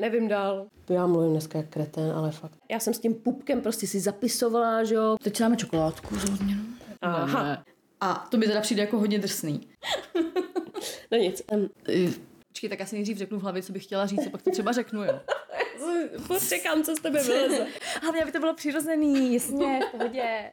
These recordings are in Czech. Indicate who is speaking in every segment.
Speaker 1: Nevím dál. Já mluvím dneska jak kretén, ale fakt. Já jsem s tím pupkem prostě si zapisovala, že jo.
Speaker 2: Teď si dáme čokoládku za odměnu.
Speaker 1: Aha.
Speaker 2: Ne, ne. A to mi teda přijde jako hodně drsný.
Speaker 1: No nic. Um,
Speaker 2: Počkej, tak já si nejdřív řeknu v hlavě, co bych chtěla říct, a pak to třeba řeknu, jo.
Speaker 1: Furt čekám, co z tebe vyleze.
Speaker 2: Ale aby to bylo přirozený, jasně, v pohodě.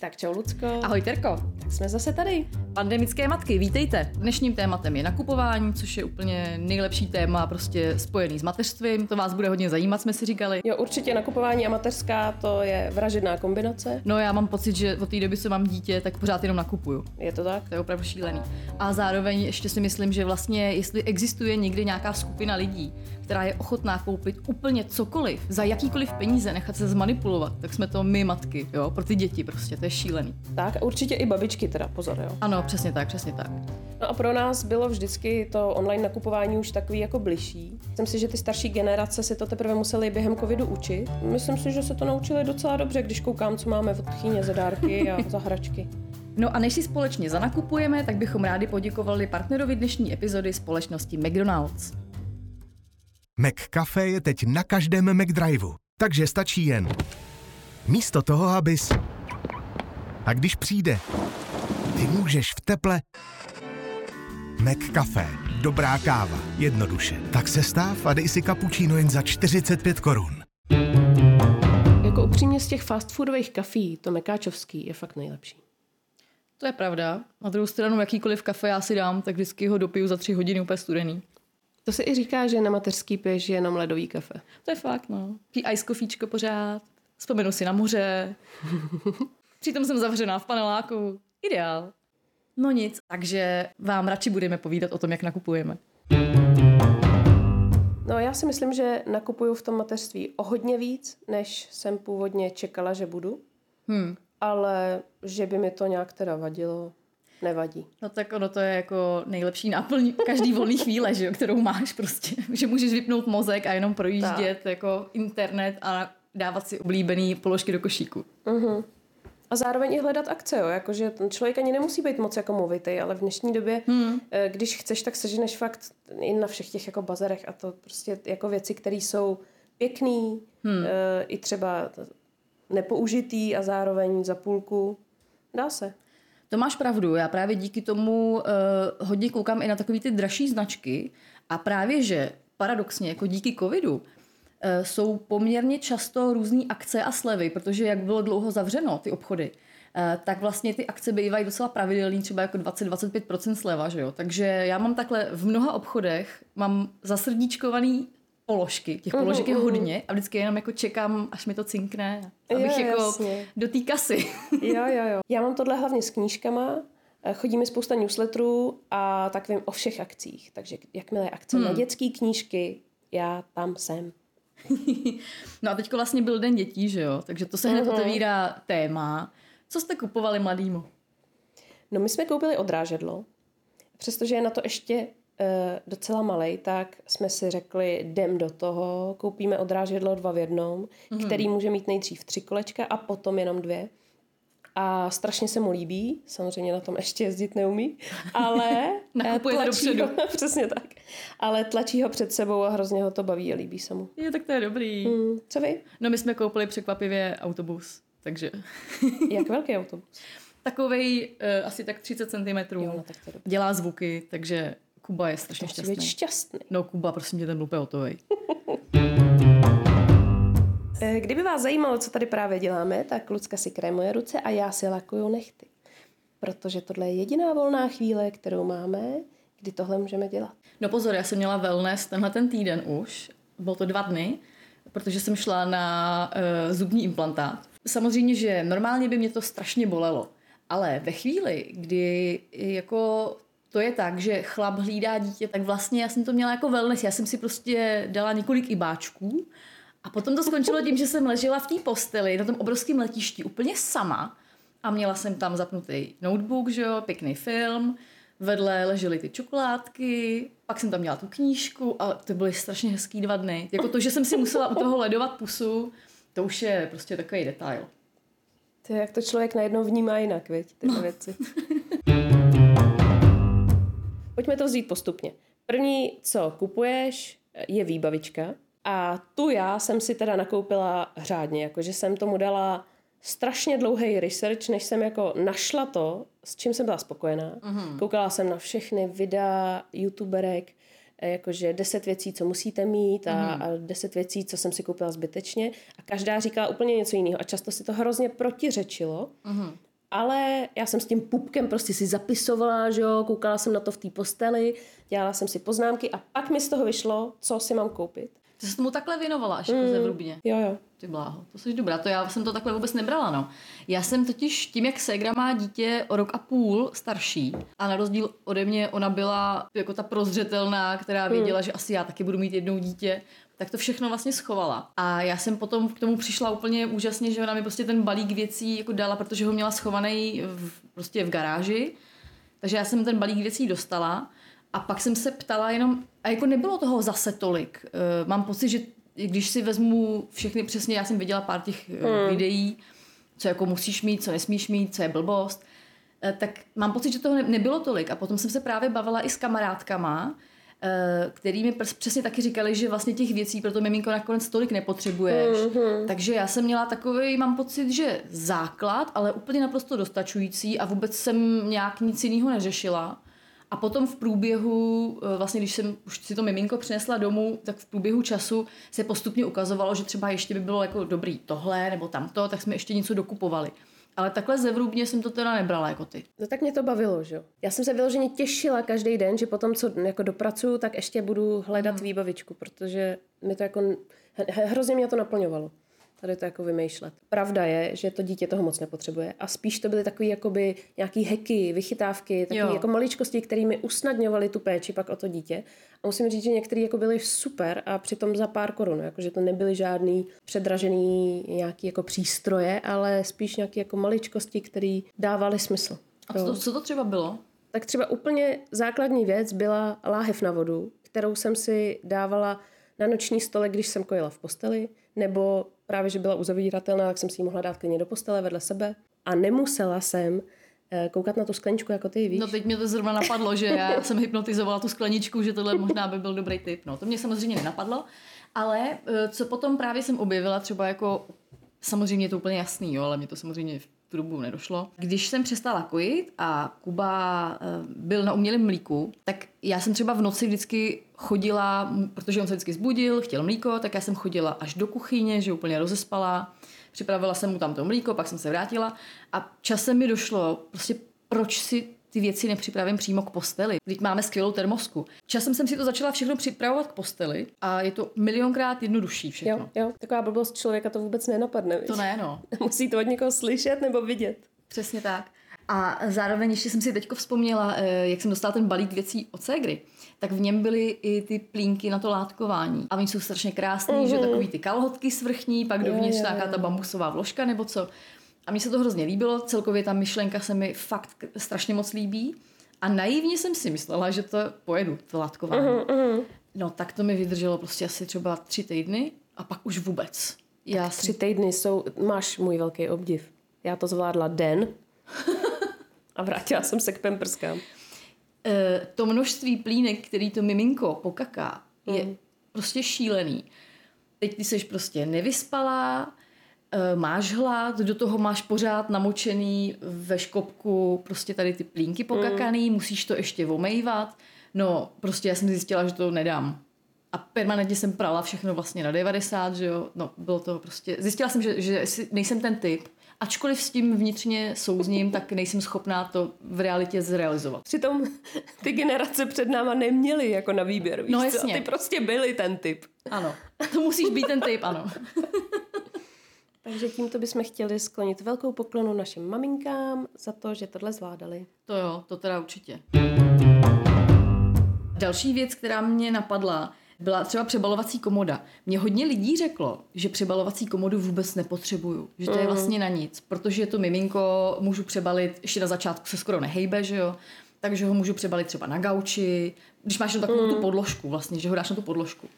Speaker 1: Tak čau, Lucko.
Speaker 2: Ahoj, Terko.
Speaker 1: Tak jsme zase tady.
Speaker 2: Pandemické matky, vítejte. Dnešním tématem je nakupování, což je úplně nejlepší téma, prostě spojený s mateřstvím. To vás bude hodně zajímat, jsme si říkali.
Speaker 1: Jo, určitě nakupování a mateřská, to je vražedná kombinace.
Speaker 2: No já mám pocit, že od té doby, co mám dítě, tak pořád jenom nakupuju.
Speaker 1: Je to tak?
Speaker 2: To je opravdu šílený. A zároveň ještě si myslím, že vlastně, jestli existuje někdy nějaká skupina lidí, která je ochotná koupit úplně cokoliv, za jakýkoliv peníze, nechat se zmanipulovat, tak jsme to my matky, jo, pro ty děti prostě, to je šílený.
Speaker 1: Tak a určitě i babičky teda, pozor, jo.
Speaker 2: Ano, přesně tak, přesně tak.
Speaker 1: No a pro nás bylo vždycky to online nakupování už takový jako bližší. Myslím si, že ty starší generace si to teprve museli během covidu učit. Myslím si, že se to naučili docela dobře, když koukám, co máme od tchyně za dárky a za hračky.
Speaker 2: No a než si společně zanakupujeme, tak bychom rádi poděkovali partnerovi dnešní epizody společnosti McDonald's.
Speaker 3: McCafe je teď na každém McDriveu, takže stačí jen místo toho, abys... A když přijde, ty můžeš v teple... McCafe. Dobrá káva. Jednoduše. Tak se stáv a dej si kapučíno jen za 45 korun.
Speaker 1: Jako upřímně z těch fast foodových kafí, to mekáčovský je fakt nejlepší.
Speaker 2: To je pravda. Na druhou stranu, jakýkoliv kafe já si dám, tak vždycky ho dopiju za tři hodiny úplně studený.
Speaker 1: To se i říká, že na mateřský piješ jenom ledový kafe.
Speaker 2: To je fakt, no. Pí ice kofíčko pořád, vzpomenu si na moře. Přitom jsem zavřená v paneláku. Ideál. No nic, takže vám radši budeme povídat o tom, jak nakupujeme.
Speaker 1: No já si myslím, že nakupuju v tom mateřství o hodně víc, než jsem původně čekala, že budu.
Speaker 2: Hmm.
Speaker 1: Ale že by mi to nějak teda vadilo, nevadí.
Speaker 2: No tak ono to je jako nejlepší náplň každý volný chvíle, že jo, kterou máš prostě. Že můžeš vypnout mozek a jenom projíždět tak. jako internet a dávat si oblíbený položky do košíku.
Speaker 1: Uh-huh. A zároveň i hledat akce, jo. Jakože ten člověk ani nemusí být moc jako movitý, ale v dnešní době, hmm. když chceš, tak seženeš fakt i na všech těch jako bazarech a to prostě jako věci, které jsou pěkný, hmm. i třeba nepoužitý a zároveň za půlku. Dá se.
Speaker 2: To máš pravdu. Já právě díky tomu uh, hodně koukám i na takové ty dražší značky a právě, že paradoxně, jako díky covidu, Eh, jsou poměrně často různé akce a slevy, protože jak bylo dlouho zavřeno ty obchody, eh, tak vlastně ty akce bývají docela pravidelný, třeba jako 20-25% sleva, že jo? Takže já mám takhle v mnoha obchodech, mám zasrdíčkovaný položky, těch položek je hodně a vždycky jenom jako čekám, až mi to cinkne, abych
Speaker 1: jo,
Speaker 2: jako
Speaker 1: jasně.
Speaker 2: do té kasy.
Speaker 1: jo, jo, jo. Já mám tohle hlavně s knížkama, eh, chodí mi spousta newsletterů a tak vím o všech akcích, takže jakmile je akce hmm. na dětské knížky, já tam jsem.
Speaker 2: no a teďko vlastně byl den dětí, že jo? Takže to se hned
Speaker 1: Mhm.
Speaker 2: otevírá téma. Co jste kupovali mladýmu?
Speaker 1: No my jsme koupili odrážedlo, přestože je na to ještě uh, docela malej, tak jsme si řekli, jdem do toho, koupíme odrážedlo dva v jednom, mm-hmm. který může mít nejdřív tři kolečka a potom jenom dvě. A strašně se mu líbí, samozřejmě na tom ještě jezdit neumí, ale eh,
Speaker 2: Nakupuje
Speaker 1: tlačí
Speaker 2: dopředu.
Speaker 1: ho, přesně tak, ale tlačí ho před sebou a hrozně ho to baví a líbí se mu.
Speaker 2: Je, tak to je dobrý.
Speaker 1: Hmm, co vy?
Speaker 2: No my jsme koupili překvapivě autobus, takže
Speaker 1: Jak velký autobus?
Speaker 2: takovej uh, asi tak 30 cm.
Speaker 1: Jo, no tak to je.
Speaker 2: Dělá zvuky, takže Kuba je strašně šťastný.
Speaker 1: šťastný.
Speaker 2: No Kuba, prosím tě, ten byl hotovej.
Speaker 1: Eh, Kdyby vás zajímalo, co tady právě děláme, tak Lucka si krémuje ruce a já si lakuju nechty. Protože tohle je jediná volná chvíle, kterou máme, kdy tohle můžeme dělat.
Speaker 2: No pozor, já jsem měla wellness tenhle ten týden už bylo to dva dny, protože jsem šla na uh, zubní implantát. Samozřejmě, že normálně by mě to strašně bolelo, ale ve chvíli, kdy jako to je tak, že chlap hlídá dítě, tak vlastně já jsem to měla jako wellness. Já jsem si prostě dala několik ibáčků a potom to skončilo tím, že jsem ležela v té posteli na tom obrovském letišti úplně sama a měla jsem tam zapnutý notebook, že jo, pěkný film, vedle ležely ty čokoládky, pak jsem tam měla tu knížku a to byly strašně hezký dva dny. Jako to, že jsem si musela u toho ledovat pusu, to už je prostě takový detail.
Speaker 1: To je, jak to člověk najednou vnímá jinak, viď, ty no. věci. Pojďme to vzít postupně. První, co kupuješ, je výbavička. A tu já jsem si teda nakoupila řádně, jakože jsem tomu dala strašně dlouhý research, než jsem jako našla to, s čím jsem byla spokojená. Mm-hmm. Koukala jsem na všechny videa youtuberek, eh, jakože deset věcí, co musíte mít a, mm-hmm. a deset věcí, co jsem si koupila zbytečně. A každá říkala úplně něco jiného a často si to hrozně protiřečilo. Mm-hmm. Ale já jsem s tím pupkem prostě si zapisovala, že jo, koukala jsem na to v té posteli, dělala jsem si poznámky a pak mi z toho vyšlo, co si mám koupit.
Speaker 2: Ty jsi tomu takhle věnovala až jako mm. jako zevrubně.
Speaker 1: Jo, jo.
Speaker 2: Ty bláho, to jsi dobrá, to já jsem to takhle vůbec nebrala, no. Já jsem totiž tím, jak Segra má dítě o rok a půl starší a na rozdíl ode mě ona byla jako ta prozřetelná, která mm. věděla, mm. že asi já taky budu mít jednou dítě, tak to všechno vlastně schovala. A já jsem potom k tomu přišla úplně úžasně, že ona mi prostě ten balík věcí jako dala, protože ho měla schovaný v, prostě v garáži. Takže já jsem ten balík věcí dostala a pak jsem se ptala jenom, a jako nebylo toho zase tolik. Uh, mám pocit, že když si vezmu všechny přesně, já jsem viděla pár těch uh, videí, co jako musíš mít, co nesmíš mít, co je blbost, uh, tak mám pocit, že toho ne, nebylo tolik. A potom jsem se právě bavila i s kamarádkama, který mi přesně taky říkali, že vlastně těch věcí pro to miminko nakonec tolik nepotřebuješ. Mm-hmm. Takže já jsem měla takový, mám pocit, že základ, ale úplně naprosto dostačující a vůbec jsem nějak nic jiného neřešila. A potom v průběhu, eh, vlastně když jsem už si to miminko přinesla domů, tak v průběhu času se postupně ukazovalo, že třeba ještě by bylo jako dobrý tohle nebo tamto, tak jsme ještě něco dokupovali. Ale takhle zevrubně jsem to teda nebrala jako ty.
Speaker 1: No tak mě to bavilo, že jo. Já jsem se vyloženě těšila každý den, že potom, co jako dopracuju, tak ještě budu hledat hmm. výbavičku, protože mi to jako hrozně mě to naplňovalo tady to jako vymýšlet. Pravda je, že to dítě toho moc nepotřebuje a spíš to byly takové jakoby nějaký heky, vychytávky, takové jako maličkosti, které usnadňovaly tu péči pak o to dítě. A musím říct, že některé jako byly super a přitom za pár korun, jako že to nebyly žádný předražený nějaký jako přístroje, ale spíš nějaké jako maličkosti, které dávaly smysl.
Speaker 2: A co to, co to třeba bylo?
Speaker 1: Tak třeba úplně základní věc byla láhev na vodu, kterou jsem si dávala na noční stole, když jsem kojila v posteli, nebo právě, že byla uzavíratelná, tak jsem si ji mohla dát klidně do postele vedle sebe. A nemusela jsem eh, koukat na tu skleničku jako ty, víš?
Speaker 2: No teď mě to zrovna napadlo, že já jsem hypnotizovala tu skleničku, že tohle možná by byl dobrý tip. No to mě samozřejmě nenapadlo, ale eh, co potom právě jsem objevila třeba jako Samozřejmě je to úplně jasný, jo, ale mě to samozřejmě tu dobu nedošlo. Když jsem přestala kojit a Kuba eh, byl na umělém mlíku, tak já jsem třeba v noci vždycky chodila, protože on se vždycky zbudil, chtěl mlíko, tak já jsem chodila až do kuchyně, že úplně rozespala. Připravila jsem mu tam to mlíko, pak jsem se vrátila a časem mi došlo, prostě proč si ty věci nepřipravím přímo k posteli. Teď máme skvělou termosku. Časem jsem si to začala všechno připravovat k posteli a je to milionkrát jednodušší všechno.
Speaker 1: Jo, jo. Taková blbost člověka to vůbec nenapadne. Víš?
Speaker 2: To ne, no.
Speaker 1: Musí to od někoho slyšet nebo vidět.
Speaker 2: Přesně tak. A zároveň ještě jsem si teďko vzpomněla, eh, jak jsem dostala ten balík věcí od Segry, tak v něm byly i ty plínky na to látkování. A oni jsou strašně krásný, mm-hmm. že mhm. takový ty kalhotky svrchní, pak dovnitř nějaká ta bambusová vložka nebo co. A mně se to hrozně líbilo, celkově ta myšlenka se mi fakt strašně moc líbí. A naivně jsem si myslela, že to pojedu, to látkování. Uh-huh, uh-huh. No tak to mi vydrželo prostě asi třeba tři týdny a pak už vůbec.
Speaker 1: Já tak tři týdny jsou, máš můj velký obdiv. Já to zvládla den a vrátila jsem se k pemprskám.
Speaker 2: E, to množství plínek, který to miminko pokaká, je mm. prostě šílený. Teď ty jsi prostě nevyspalá, Eh, máš hlad, do toho máš pořád namočený ve škopku prostě tady ty plínky pokakaný, mm. musíš to ještě omejvat. No, prostě já jsem zjistila, že to nedám. A permanentně jsem prala všechno vlastně na 90, že jo. No, bylo to prostě... Zjistila jsem, že, že nejsem ten typ. ačkoliv s tím vnitřně souzním, tak nejsem schopná to v realitě zrealizovat.
Speaker 1: Přitom ty generace před náma neměly jako na výběr, víš
Speaker 2: No
Speaker 1: co?
Speaker 2: jasně.
Speaker 1: Ty prostě byly ten typ.
Speaker 2: Ano, to musíš být ten typ, ano.
Speaker 1: Takže tímto bychom chtěli sklonit velkou poklonu našim maminkám za to, že tohle zvládali.
Speaker 2: To jo, to teda určitě. Další věc, která mě napadla, byla třeba přebalovací komoda. Mě hodně lidí řeklo, že přebalovací komodu vůbec nepotřebuju, že to je vlastně na nic, protože to miminko můžu přebalit, ještě na začátku se skoro nehejbe, že jo, takže ho můžu přebalit třeba na gauči, když máš takovou tu podložku vlastně, že ho dáš na tu podložku.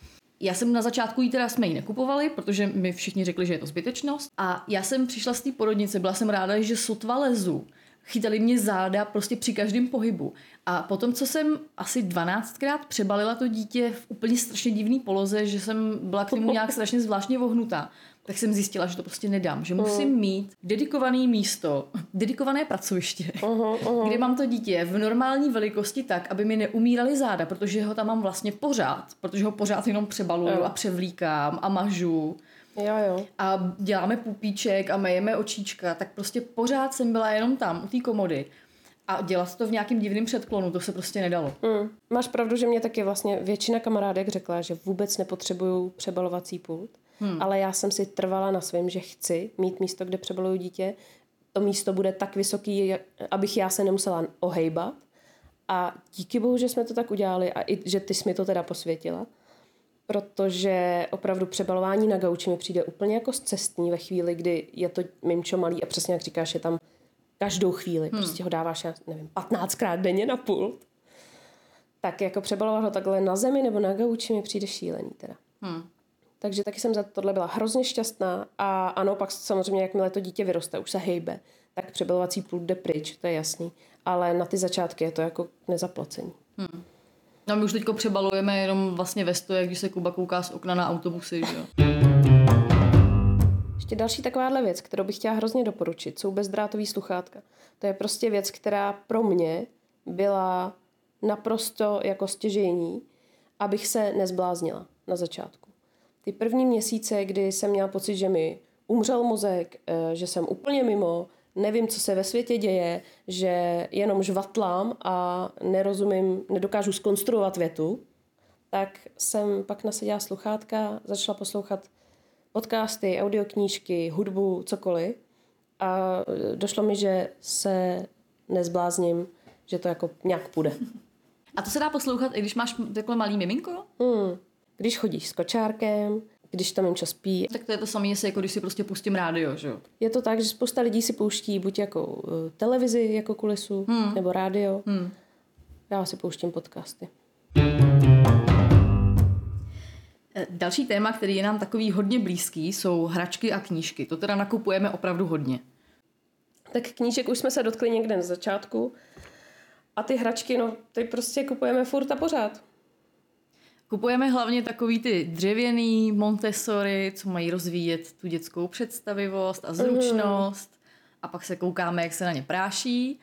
Speaker 2: Já jsem na začátku jí teda jsme ji nekupovali, protože mi všichni řekli, že je to zbytečnost. A já jsem přišla z té porodnice, byla jsem ráda, že sotva lezu. Chytali mě záda prostě při každém pohybu. A potom, co jsem asi 12krát přebalila to dítě v úplně strašně divný poloze, že jsem byla k němu nějak strašně zvláštně vohnutá, tak jsem zjistila, že to prostě nedám. Že musím mít dedikované místo, dedikované pracoviště, kde mám to dítě v normální velikosti tak, aby mi neumíraly záda, protože ho tam mám vlastně pořád, protože ho pořád jenom přebaluju
Speaker 1: Jo.
Speaker 2: a převlíkám a mažu
Speaker 1: Jo, jo.
Speaker 2: a děláme pupíček a mejeme očíčka, tak prostě pořád jsem byla jenom tam, u té komody. A dělat to v nějakým divným předklonu, to se prostě nedalo.
Speaker 1: Mm. Máš pravdu, že mě taky vlastně většina kamarádek řekla, že vůbec nepotřebuju přebalovací pult, hmm. ale já jsem si trvala na svém, že chci mít místo, kde přebaluju dítě. To místo bude tak vysoký, abych já se nemusela ohejbat. A díky bohu, že jsme to tak udělali a i, že ty jsi mi to teda posvětila. Protože opravdu přebalování na gauči mi přijde úplně jako cestní ve chvíli, kdy je to mimčo malý a přesně jak říkáš, je tam každou chvíli. Hmm. Prostě ho dáváš, já nevím, 15krát denně na pult. Tak jako přebalovat ho takhle na zemi nebo na gauči mi přijde šílený teda.
Speaker 2: Hmm.
Speaker 1: Takže taky jsem za tohle byla hrozně šťastná a ano, pak samozřejmě, jakmile to dítě vyroste, už se hejbe, tak přebalovací pult jde pryč, to je jasný. Ale na ty začátky je to jako nezaplacení.
Speaker 2: No my už teďko přebalujeme jenom vlastně ve stoje, když se Kuba kouká z okna na autobusy, že jo.
Speaker 1: Ještě další takováhle věc, kterou bych chtěla hrozně doporučit, jsou bezdrátový sluchátka. To je prostě věc, která pro mě byla naprosto jako stěžejní, abych se nezbláznila na začátku. Ty první měsíce, kdy jsem měla pocit, že mi umřel mozek, eh, že jsem úplně mimo, nevím, co se ve světě děje, že jenom žvatlám a nerozumím, nedokážu skonstruovat větu, tak jsem pak nasadila sluchátka, začala poslouchat podcasty, audioknížky, hudbu, cokoliv. A došlo mi, že se nezblázním, že to jako nějak půjde.
Speaker 2: A to se dá poslouchat, i když máš takhle malý miminko?
Speaker 1: Hmm. Když chodíš s kočárkem, když tam čas spí.
Speaker 2: Tak to je to samé, jestli jako když si prostě pustím rádio, že jo.
Speaker 1: Je to tak, že spousta lidí si pouští buď jako uh, televizi jako kulisu, hmm. nebo rádio.
Speaker 2: Hmm.
Speaker 1: Já si pouštím podcasty.
Speaker 2: Eh, Další téma, který je nám takový hodně blízký, jsou hračky a knížky. To teda nakupujeme opravdu hodně.
Speaker 1: Tak knížek už jsme se dotkli někde na začátku. A ty hračky, no, ty prostě kupujeme furt a pořád.
Speaker 2: Kupujeme hlavně takový ty dřevěný Montessori, co mají rozvíjet tu dětskou představivost a zručnost. A pak se koukáme, jak se na ně práší.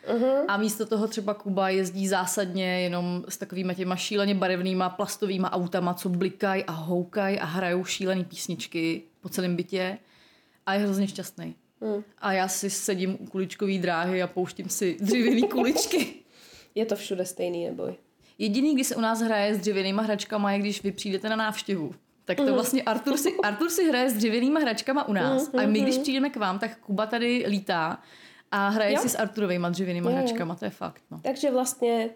Speaker 2: A místo toho třeba Kuba jezdí zásadně jenom s takovými těma šíleně barevnýma plastovými autama, co blikají a houkají a hrajou šílený písničky po celém bytě. A je hrozně šťastný. A já si sedím u kuličkový dráhy a pouštím si dřevěný kuličky.
Speaker 1: Je to všude stejný, neboj.
Speaker 2: Jediný, kdy se u nás hraje s dřevěnýma hračkama, je když vy přijdete na návštěvu. Tak to vlastně Artur si, Artur si hraje s dřevěnýma hračkama u nás. A my, když přijdeme k vám, tak Kuba tady lítá a hraje
Speaker 1: Jo.
Speaker 2: si s Arturovými dřevěnýma
Speaker 1: Jo,
Speaker 2: hračkama. To je fakt, no.
Speaker 1: Takže vlastně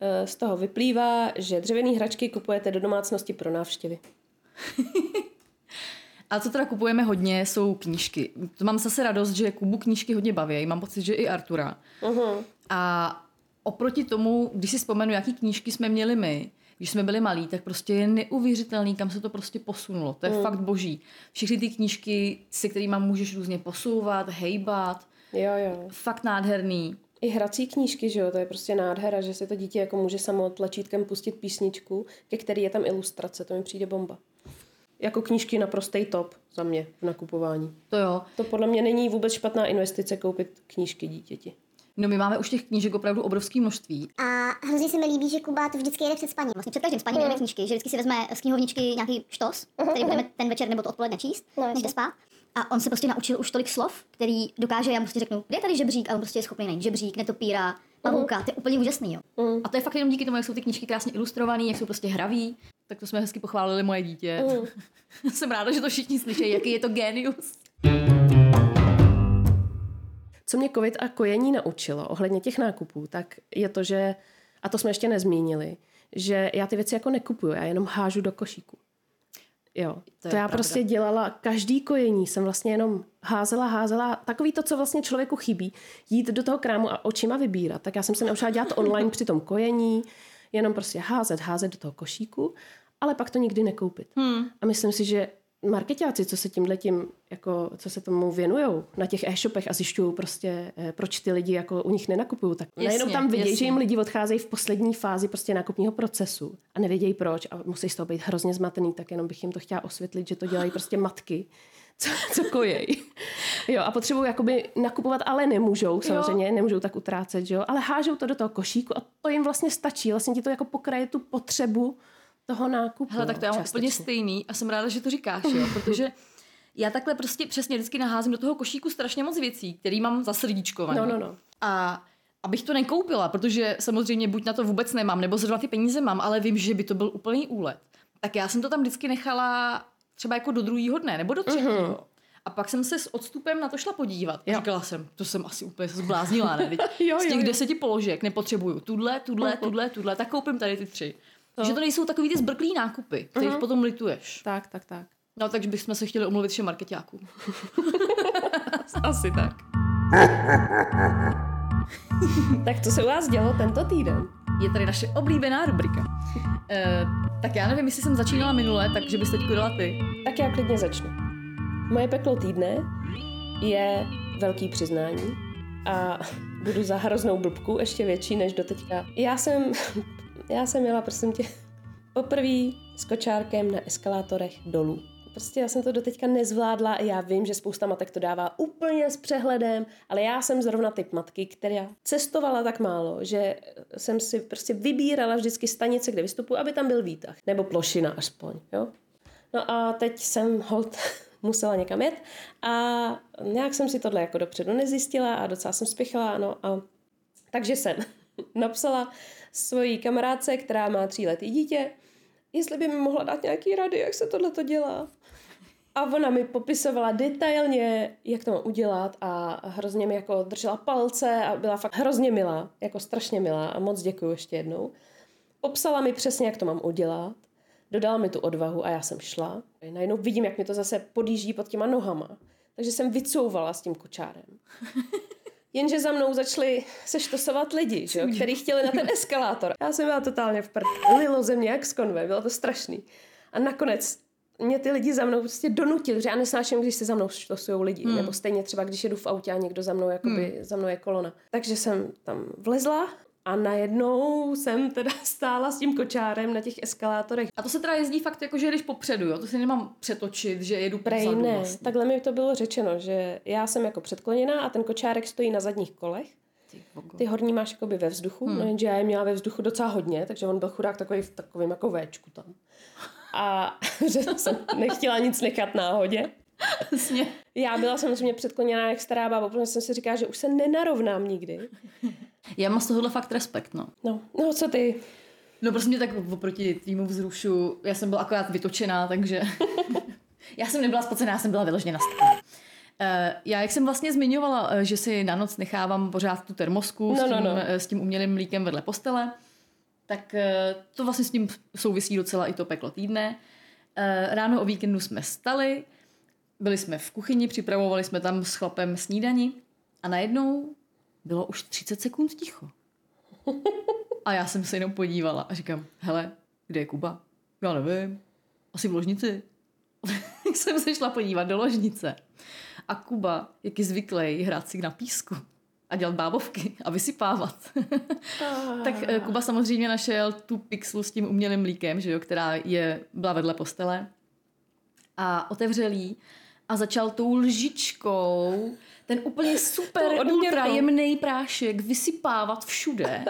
Speaker 1: eh, z toho vyplývá, že dřevěné hračky kupujete do domácnosti pro návštěvy.
Speaker 2: A co teda kupujeme hodně, jsou knížky. Mám zase radost, že Kubu knížky hodně baví. Mám pocit, že i Artura.
Speaker 1: Uh-huh.
Speaker 2: A oproti tomu, když si vzpomenu, jaký knížky jsme měli my, když jsme byli malí, tak prostě je neuvěřitelný, kam se to prostě posunulo. To je mm. fakt boží. Všechny ty knížky, se kterými můžeš různě posouvat, hejbat,
Speaker 1: Jo, jo.
Speaker 2: fakt nádherný.
Speaker 1: I hrací knížky, že jo, to je prostě nádhera, že si to dítě jako může samo tlačítkem pustit písničku, ke který je tam ilustrace, to mi přijde bomba. Jako knížky naprostej top za mě v nakupování.
Speaker 2: To jo.
Speaker 1: To podle mě není vůbec špatná investice koupit knížky dítěti.
Speaker 2: No my máme už těch knížek opravdu obrovské množství.
Speaker 4: A hrozně se mi líbí, že Kuba to vždycky jede před spaním. Vlastně před každým spaním mm. knížky, že vždycky si vezme z knihovničky nějaký štos, uh-huh, který budeme ten večer nebo to odpoledne číst, no, než jde spát. A on se prostě naučil už tolik slov, který dokáže, já mu prostě řeknu, kde je tady žebřík, a on prostě je schopný najít žebřík, netopíra, pavouka, to je úplně úžasný, jo.
Speaker 1: Mm.
Speaker 2: A to je fakt jenom díky tomu, jak jsou ty knížky krásně ilustrované, jak jsou prostě hraví. Tak to jsme hezky pochválili moje dítě.
Speaker 1: Mm.
Speaker 2: Jsem ráda, že to všichni slyší, jaký je to genius.
Speaker 1: Co mě covid a kojení naučilo ohledně těch nákupů, tak je to, že, a to jsme ještě nezmínili, že já ty věci jako nekupuju, já jenom hážu do košíku. Jo, to,
Speaker 2: To
Speaker 1: já
Speaker 2: pravda.
Speaker 1: prostě dělala, každý kojení jsem vlastně jenom házela, házela, takový to, co vlastně člověku chybí, jít do toho krámu a očima vybírat. Tak já jsem se naučila dělat online při tom kojení, jenom prostě házet, házet do toho košíku, ale pak to nikdy nekoupit. Hmm. A myslím si, že marketáci, co se tímhle tím, jako, co se tomu věnují na těch e-shopech a zjišťují prostě, eh, proč ty lidi jako u nich nenakupují, tak
Speaker 2: Jasně,
Speaker 1: najednou tam vidějí, že jim lidi odcházejí v poslední fázi prostě nákupního procesu a nevědějí proč a musí z toho být hrozně zmatený, tak jenom bych jim to chtěla osvětlit, že to dělají prostě matky, co, co kojej. Jo, a potřebují jakoby nakupovat, ale nemůžou samozřejmě, nemůžou tak utrácet, jo, ale hážou to do toho košíku a to jim vlastně stačí, vlastně ti to jako pokraje tu potřebu toho nákupu.
Speaker 2: Hele, tak to já mám úplně stejný a jsem ráda, že to říkáš, jo, protože já takhle prostě přesně vždycky naházím do toho košíku strašně moc věcí, který mám zasrdíčkovaný.
Speaker 1: No, no, no.
Speaker 2: A abych to nekoupila, protože samozřejmě buď na to vůbec nemám, nebo zrovna ty peníze mám, ale vím, že by to byl úplný úlet. Tak já jsem to tam vždycky nechala třeba jako do druhého dne, nebo do třetího. Uh-huh. A pak jsem se s odstupem na to šla podívat. A
Speaker 1: Jo.
Speaker 2: říkala jsem, to jsem asi úplně se zbláznila, ne?
Speaker 1: Jo,
Speaker 2: z těch
Speaker 1: jo.
Speaker 2: deseti položek nepotřebuju tudle, tudle, tudle, tudle, tak koupím tady ty tři. Že to nejsou takový ty zbrklý nákupy, kterých potom lituješ.
Speaker 1: Tak, tak, tak.
Speaker 2: No, takže bychom se chtěli omluvit všem marketákům. Asi tak.
Speaker 1: Tak co se u vás dělo tento týden?
Speaker 2: Je tady naše oblíbená rubrika. E, tak já nevím, jestli jsem začínala minule, takže bys teď dala ty.
Speaker 1: Tak já klidně začnu. Moje peklo týdne je velký přiznání a budu za hroznou blbku, ještě větší než doteďka. Já jsem, já jsem jela, prosím tě, poprvé s kočárkem na eskalátorech dolů. Prostě já jsem to doteďka nezvládla a já vím, že spousta matek to dává úplně s přehledem, ale já jsem zrovna typ matky, která cestovala tak málo, že jsem si prostě vybírala vždycky stanice, kde vystupuji, aby tam byl výtah. Nebo plošina aspoň, jo. No a teď jsem hold musela někam jet a nějak jsem si tohle jako dopředu nezjistila a docela jsem spěchala, no a takže jsem napsala svojí kamarádce, která má tříletý dítě, jestli by mi mohla dát nějaký rady, jak se tohle to dělá. A ona mi popisovala detailně, jak to mám udělat a hrozně mi jako držela palce a byla fakt hrozně milá, jako strašně milá a moc děkuji ještě jednou. Popsala mi přesně, jak to mám udělat, dodala mi tu odvahu a já jsem šla. Najednou vidím, jak mi to zase podjíždí pod těma nohama. Takže jsem vycouvala s tím kočárem. Jenže za mnou začali seštosovat lidi, že jo, kteří chtěli na ten eskalátor. Já jsem byla totálně v prd. Lilo ze mě jak z konve, bylo to strašný. A nakonec mě ty lidi za mnou prostě donutili, že já nesnáším, když se za mnou štosují lidi. Hmm. Nebo stejně třeba, když jedu v autě a někdo za mnou, jakoby, hmm. za mnou je kolona. Takže jsem tam vlezla a najednou jsem teda stála s tím kočárem na těch eskalátorech.
Speaker 2: A to se teda jezdí fakt jako, že jdeš popředu, jo? To si nemám přetočit, že jedu
Speaker 1: Prej
Speaker 2: pozadu
Speaker 1: ne,
Speaker 2: vlastně.
Speaker 1: takhle mi to bylo řečeno, že já jsem jako předkloněná a ten kočárek stojí na zadních kolech.
Speaker 2: Ty.
Speaker 1: Ty horní máš jakoby ve vzduchu, hmm. no jenže já je měla ve vzduchu docela hodně, takže on byl chudák takový v takovým jako véčku tam. A že jsem nechtěla nic nechat náhodě. Já byla samozřejmě předkloněná jak stará bába, protože jsem si říkala, že už se nenarovnám nikdy.
Speaker 2: Já mám z tohohle fakt respekt, no.
Speaker 1: No, no co ty?
Speaker 2: No prostě mě tak oproti týmu vzrušu, já jsem byla akorát vytočená, takže já jsem nebyla spocená, já jsem byla vyloženě na uh, já, jak jsem vlastně zmiňovala, eh, že si na noc nechávám pořád tu termosku
Speaker 1: No,
Speaker 2: s,
Speaker 1: no,
Speaker 2: tím,
Speaker 1: no.
Speaker 2: eh, s tím umělým mlíkem vedle postele, tak eh, to vlastně s tím souvisí docela i to peklo týdne. Eh, Ráno o víkendu jsme stali, byli jsme v kuchyni, připravovali jsme tam s chlapem snídani a najednou bylo už 30 sekund ticho. A já jsem se jenom podívala a říkám, hele, kde je Kuba? Já nevím, asi v ložnici. Tak jsem se šla podívat do ložnice. A Kuba, jak je zvyklý, hrát si na písku a dělat bábovky a vysypávat. tak eh, Kuba samozřejmě našel tu pixlu s tím umělým mlíkem, že jo, která je, byla vedle postele a otevřel jí a začal tou lžičkou ten úplně super ultra jemný prášek vysypávat všude.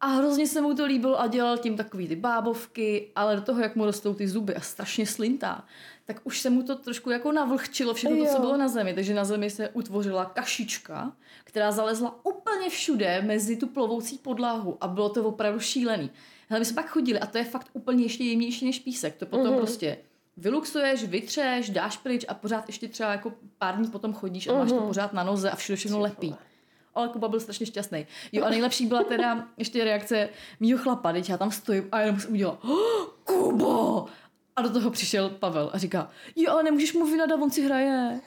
Speaker 2: A hrozně se mu to líbilo a dělal tím takový ty bábovky, ale do toho, jak mu rostou ty zuby a strašně slintá, tak už se mu to trošku jako navlhčilo všechno to, co bylo na zemi. Takže na zemi se utvořila kašička, která zalezla úplně všude mezi tu plovoucí podlahu a bylo to opravdu šílený. Hele, my jsme pak chodili a to je fakt úplně ještě jemnější než písek. To potom prostě vyluxuješ, vytřeš, dáš pryč a pořád ještě třeba jako pár dní potom chodíš a máš to pořád na noze a všude všechno lepí. Ale Kuba byl strašně šťastný. Jo a nejlepší byla teda ještě reakce mýho chlapa, teď já tam stojím a jenom jsem udělal oh, Kubo! A do toho přišel Pavel a říká, jo, ale nemůžeš mu vynadat, on si hraje.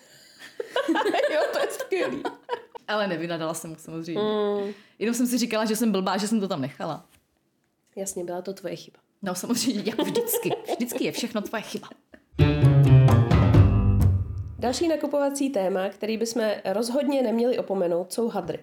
Speaker 1: jo, to je skvělý.
Speaker 2: Ale nevynadala jsem mu samozřejmě. Mm. Jenom jsem si říkala, že jsem blbá, že jsem to tam nechala.
Speaker 1: Jasně, byla to tvoje chyba.
Speaker 2: No samozřejmě, jako vždycky. Vždycky je všechno tvoje chyba.
Speaker 1: Další nakupovací téma, který bychom rozhodně neměli opomenout, jsou hadry.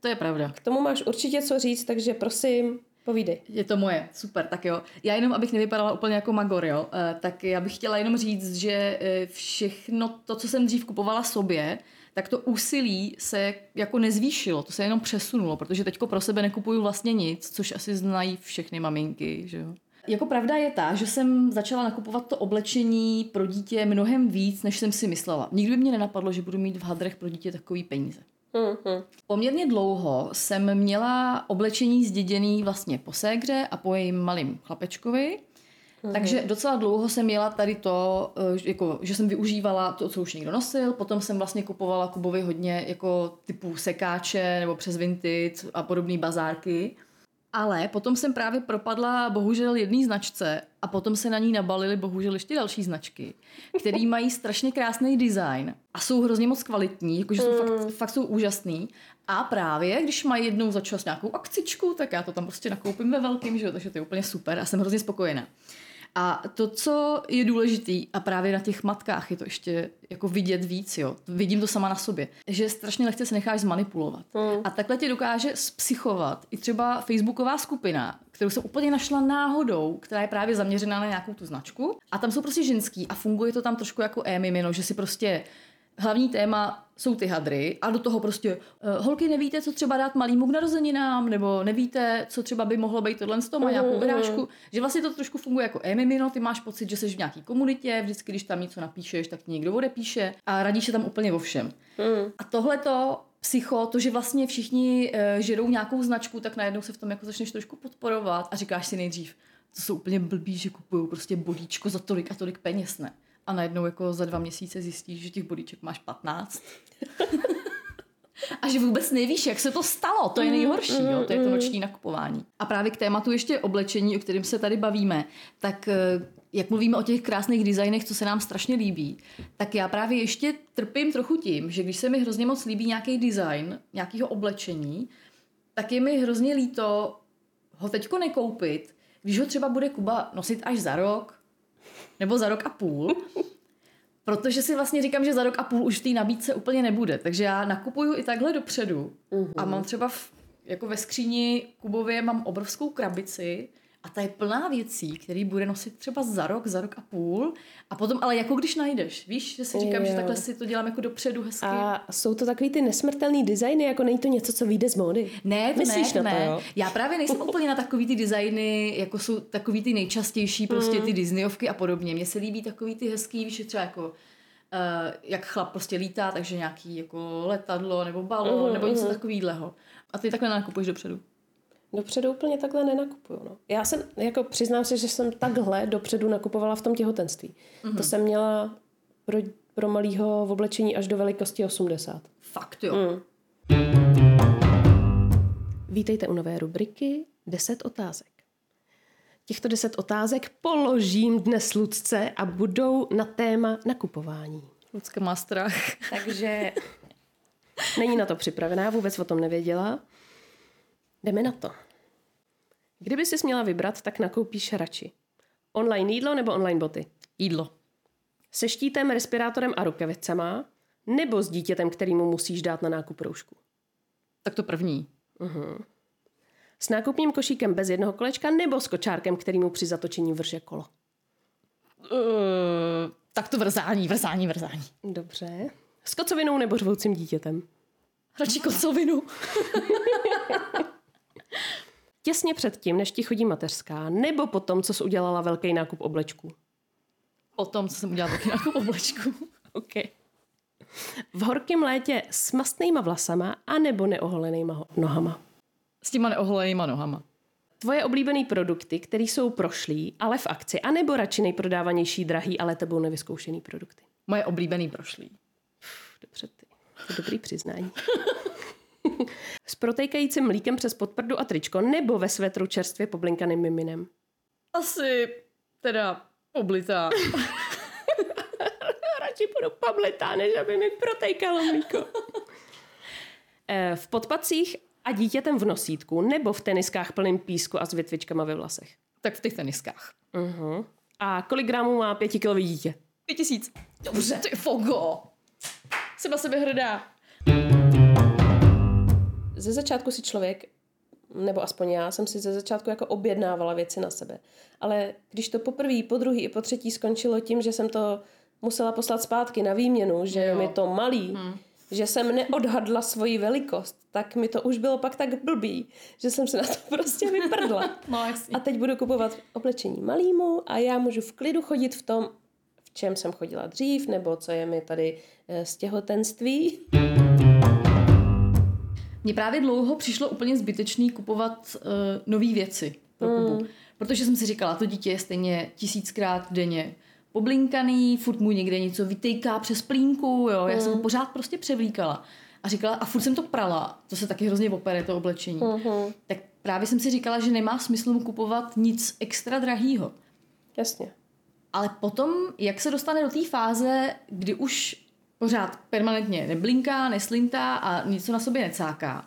Speaker 2: To je pravda.
Speaker 1: K tomu máš určitě co říct, takže prosím, povídej.
Speaker 2: Je to moje, super, tak jo. Já jenom, abych nevypadala úplně jako magor, jo, eh, tak já bych chtěla jenom říct, že eh, všechno to, co jsem dřív kupovala sobě, tak to úsilí se jako nezvýšilo, to se jenom přesunulo, protože teďko pro sebe nekupuju vlastně nic, což asi znají všechny maminky, že jo. Jako pravda je ta, že jsem začala nakupovat to oblečení pro dítě mnohem víc, než jsem si myslela. Nikdy by mě nenapadlo, že budu mít v hadrech pro dítě takový peníze.
Speaker 1: Mhm.
Speaker 2: Poměrně dlouho jsem měla oblečení zděděný vlastně po ségře a po jejím malým chlapečkovi. Takže docela dlouho jsem měla tady to, eh, jako, že jsem využívala to, co už někdo nosil, potom jsem vlastně kupovala Kubovi hodně jako typu sekáče nebo přes Vinted a podobné bazárky. Ale potom jsem právě propadla bohužel jedné značce a potom se na ní nabalily bohužel ještě další značky, které mají strašně krásný design a jsou hrozně moc kvalitní, jakože jsou fakt, fakt jsou úžasný. A právě, když mají jednou za čas nějakou akcičku, tak já to tam prostě nakoupím ve velkým, že jo, takže to je úplně super a jsem hrozně spokojená. A to, co je důležitý, a právě na těch matkách je to ještě jako vidět víc, jo. Vidím to sama na sobě, že strašně lehce se necháš zmanipulovat. Mm. A takhle tě dokáže spsychovat i třeba facebooková skupina, kterou jsem úplně našla náhodou, která je právě zaměřená na nějakou tu značku. A tam jsou prostě ženský a funguje to tam trošku jako e-mimino, že si prostě hlavní téma jsou ty hadry a do toho prostě uh, holky nevíte, co třeba dát malýmu k narozeninám, nebo nevíte, co třeba by mohlo být tohle z toho, má nějakou vyrážku, že vlastně to trošku funguje jako e-mimino, ty máš pocit, že jsi v nějaký komunitě, vždycky, když tam něco napíšeš, tak ti někdo odepíše a radíš se tam úplně o všem.
Speaker 1: Mm.
Speaker 2: A tohle to psycho, to, že vlastně všichni uh, žerou nějakou značku, tak najednou se v tom jako začneš trošku podporovat a říkáš si nejdřív, to jsou úplně blbí, že kupují prostě bodíčko za tolik a tolik peněz, ne? A najednou jako za dva měsíce zjistíš, že těch bodíček máš 15. A že vůbec nevíš, jak se to stalo. To je nejhorší, jo? to je to noční nakupování. A právě k tématu ještě oblečení, o kterém se tady bavíme, tak eh, jak mluvíme o těch krásných designech, co se nám strašně líbí, tak já právě ještě trpím trochu tím, že když se mi hrozně moc líbí nějaký design, nějakého oblečení, tak je mi hrozně líto ho teďko nekoupit, když ho třeba bude Kuba nosit až za rok, nebo za rok a půl, protože si vlastně říkám, že za rok a půl už v té nabídce úplně nebude. Takže já nakupuju i takhle dopředu a mám třeba v, jako ve skříni Kubově mám obrovskou krabici a ta je plná věcí, který bude nosit třeba za rok, za rok a půl a potom, ale jako když najdeš, víš, že si říkám, že
Speaker 1: Jo.
Speaker 2: takhle si to dělám jako dopředu hezky.
Speaker 1: A jsou to takový ty nesmrtelný designy, jako není to něco, co vyjde z módy?
Speaker 2: Ne, to
Speaker 1: Myslíš
Speaker 2: ne,
Speaker 1: na
Speaker 2: to ne.
Speaker 1: jo?
Speaker 2: Já právě nejsem úplně na takový ty designy, jako jsou takový ty nejčastější, prostě ty Disneyovky a podobně. Mně se líbí takový ty hezký, víš, že třeba jako Uh, jak chlap prostě lítá, takže nějaký jako letadlo nebo balon
Speaker 1: Mhm,
Speaker 2: nebo něco takového. A ty takhle nakupuješ dopředu.
Speaker 1: Dopředu úplně takhle nenakupuju. No. Já jsem, jako přiznám se, že jsem takhle dopředu nakupovala v tom těhotenství. Mm-hmm. To jsem měla pro, pro malýho v oblečení až do velikosti 80.
Speaker 2: Fakt jo.
Speaker 1: Mm. Vítejte u nové rubriky 10 otázek. Těchto 10 otázek položím dnes Lucce a budou na téma nakupování.
Speaker 2: Lucka má strach.
Speaker 1: Takže není na to připravená, vůbec o tom nevěděla. Jdeme na to. Kdyby si měla vybrat, tak nakoupíš radši. Online jídlo nebo online boty?
Speaker 2: Jídlo.
Speaker 1: Se štítem, respirátorem a rukavicama? Nebo s dítětem, kterýmu musíš dát na nákup roušku?
Speaker 2: Tak to první.
Speaker 1: S nákupním košíkem bez jednoho kolečka nebo s kočárkem, kterýmu při zatočení vrže kolo?
Speaker 2: Uh, tak tak to vrzání, vrzání, vrzání.
Speaker 1: Dobře. S kocovinou nebo řvoucím dítětem?
Speaker 2: Radši kocovinu.
Speaker 1: Těsně předtím, než ti chodí mateřská, nebo potom, co jsi udělala velký nákup oblečků?
Speaker 2: O tom, co jsem udělala taky nákup oblečku.
Speaker 1: OK. V horkém létě s mastnýma vlasama a nebo neoholenýma ho- nohama.
Speaker 2: S těma neoholenýma nohama.
Speaker 1: Tvoje oblíbené produkty, které jsou prošlý, ale v akci, anebo radši nejprodávanější drahý, ale tebou nevyzkoušený produkty.
Speaker 2: Moje oblíbený prošlý.
Speaker 1: Dobře ty. To je dobrý přiznání. S protékajícím mlíkem přes podprdu a tričko nebo ve svetru čerstvě poblinkaným miminem.
Speaker 2: Asi teda oblitá.
Speaker 1: Radši budu pablitá, než aby mi protékalo mlíko. Eh, v podpacích a dítětem v nosítku nebo v teniskách plným písku a s větvičkama ve vlasech.
Speaker 2: tak v těch teniskách.
Speaker 1: Uh-huh. A kolik gramů má pětikilový dítě?
Speaker 2: Pět tisíc. Dobře. Ty fogo. Jsem na sebe hrdá.
Speaker 1: Ze začátku si člověk, nebo aspoň já, jsem si ze začátku jako objednávala věci na sebe. Ale když to poprvé, po druhý i po třetí skončilo tím, že jsem to musela poslat zpátky na výměnu, že
Speaker 2: Jo.
Speaker 1: mi to malý, hmm. že jsem neodhadla svoji velikost, tak mi to už bylo pak tak blbý, že jsem se na to prostě vyprdla.
Speaker 2: No.
Speaker 1: A teď budu kupovat oblečení malýmu a já můžu v klidu chodit v tom, v čem jsem chodila dřív, nebo co je mi tady eh, z těhotenství.
Speaker 2: Mně právě dlouho přišlo úplně zbytečný kupovat uh, nové věci pro Kubu. Protože jsem si říkala, to dítě je stejně tisíckrát denně poblinkaný, furt mu někde něco vytejká přes plínku, jo. Já jsem ho pořád prostě převlíkala. A říkala, a furt jsem to prala, to se taky hrozně opere, to oblečení. Tak právě jsem si říkala, že nemá smysl mu kupovat nic extra drahýho.
Speaker 1: Jasně.
Speaker 2: Ale potom, jak se dostane do té fáze, kdy už pořád permanentně neblinká, neslintá a nic na sobě necáká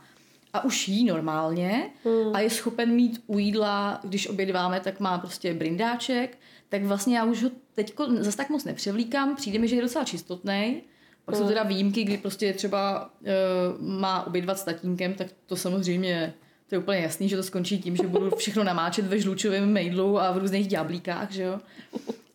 Speaker 2: a už jí normálně hmm. a je schopen mít u jídla, když obědváme, tak má prostě brindáček, tak vlastně já už ho teďko zase tak moc nepřevlíkám, přijde mi, že je docela čistotný. Pak jsou teda výjimky, kdy prostě třeba uh, má obědvat s tatínkem, tak to samozřejmě to je úplně jasný, že to skončí tím, že budu všechno namáčet ve žlučovém mejdlu a v různých ďáblíkách, že jo.